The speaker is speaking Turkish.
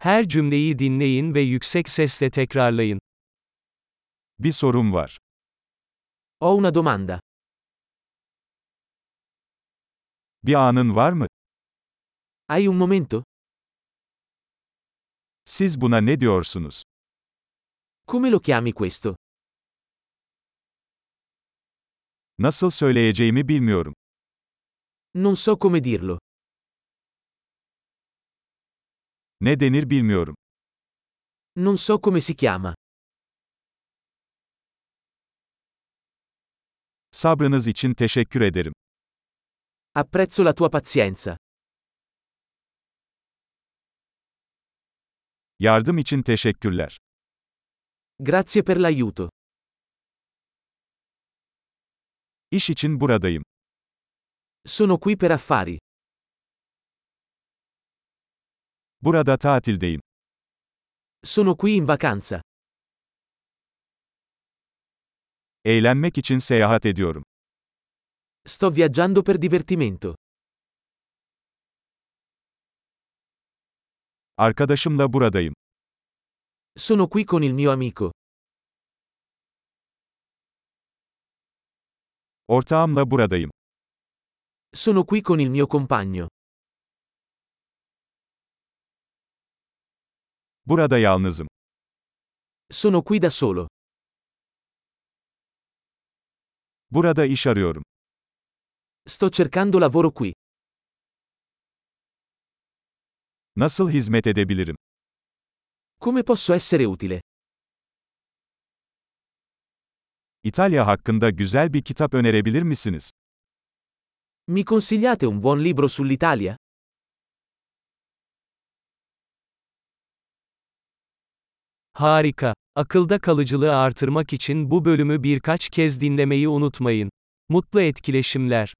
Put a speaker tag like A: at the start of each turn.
A: Her cümleyi dinleyin ve yüksek sesle tekrarlayın.
B: Bir sorum var.
C: Ho una domanda.
B: Bir anın var mı?
C: Hai un momento?
B: Siz buna ne diyorsunuz?
C: Come lo chiami questo?
B: Nasıl söyleyeceğimi bilmiyorum.
C: Non so come dirlo.
B: Ne denir bilmiyorum.
C: Non so come si chiama.
B: Sabrınız için teşekkür ederim.
C: Apprezzo la tua pazienza.
B: Yardım için teşekkürler.
C: Grazie per l'aiuto.
B: İş için buradayım.
C: Sono qui per affari.
B: Burada tatildeyim.
C: Sono qui in vacanza.
B: Eğlenmek için seyahat ediyorum.
C: Sto viaggiando per divertimento.
B: Arkadaşımla buradayım.
C: Sono qui con il mio amico.
B: Ortağımla buradayım.
C: Sono qui con il mio compagno.
B: Burada yalnızım.
C: Sono qui da solo.
B: Burada iş arıyorum.
C: Sto cercando lavoro qui.
B: Nasıl hizmet edebilirim?
C: Come posso essere utile?
B: İtalya hakkında güzel bir kitap önerebilir misiniz?
C: Mi consigliate un buon libro sull'Italia?
A: Harika. Akılda kalıcılığı artırmak için bu bölümü birkaç kez dinlemeyi unutmayın. Mutlu etkileşimler.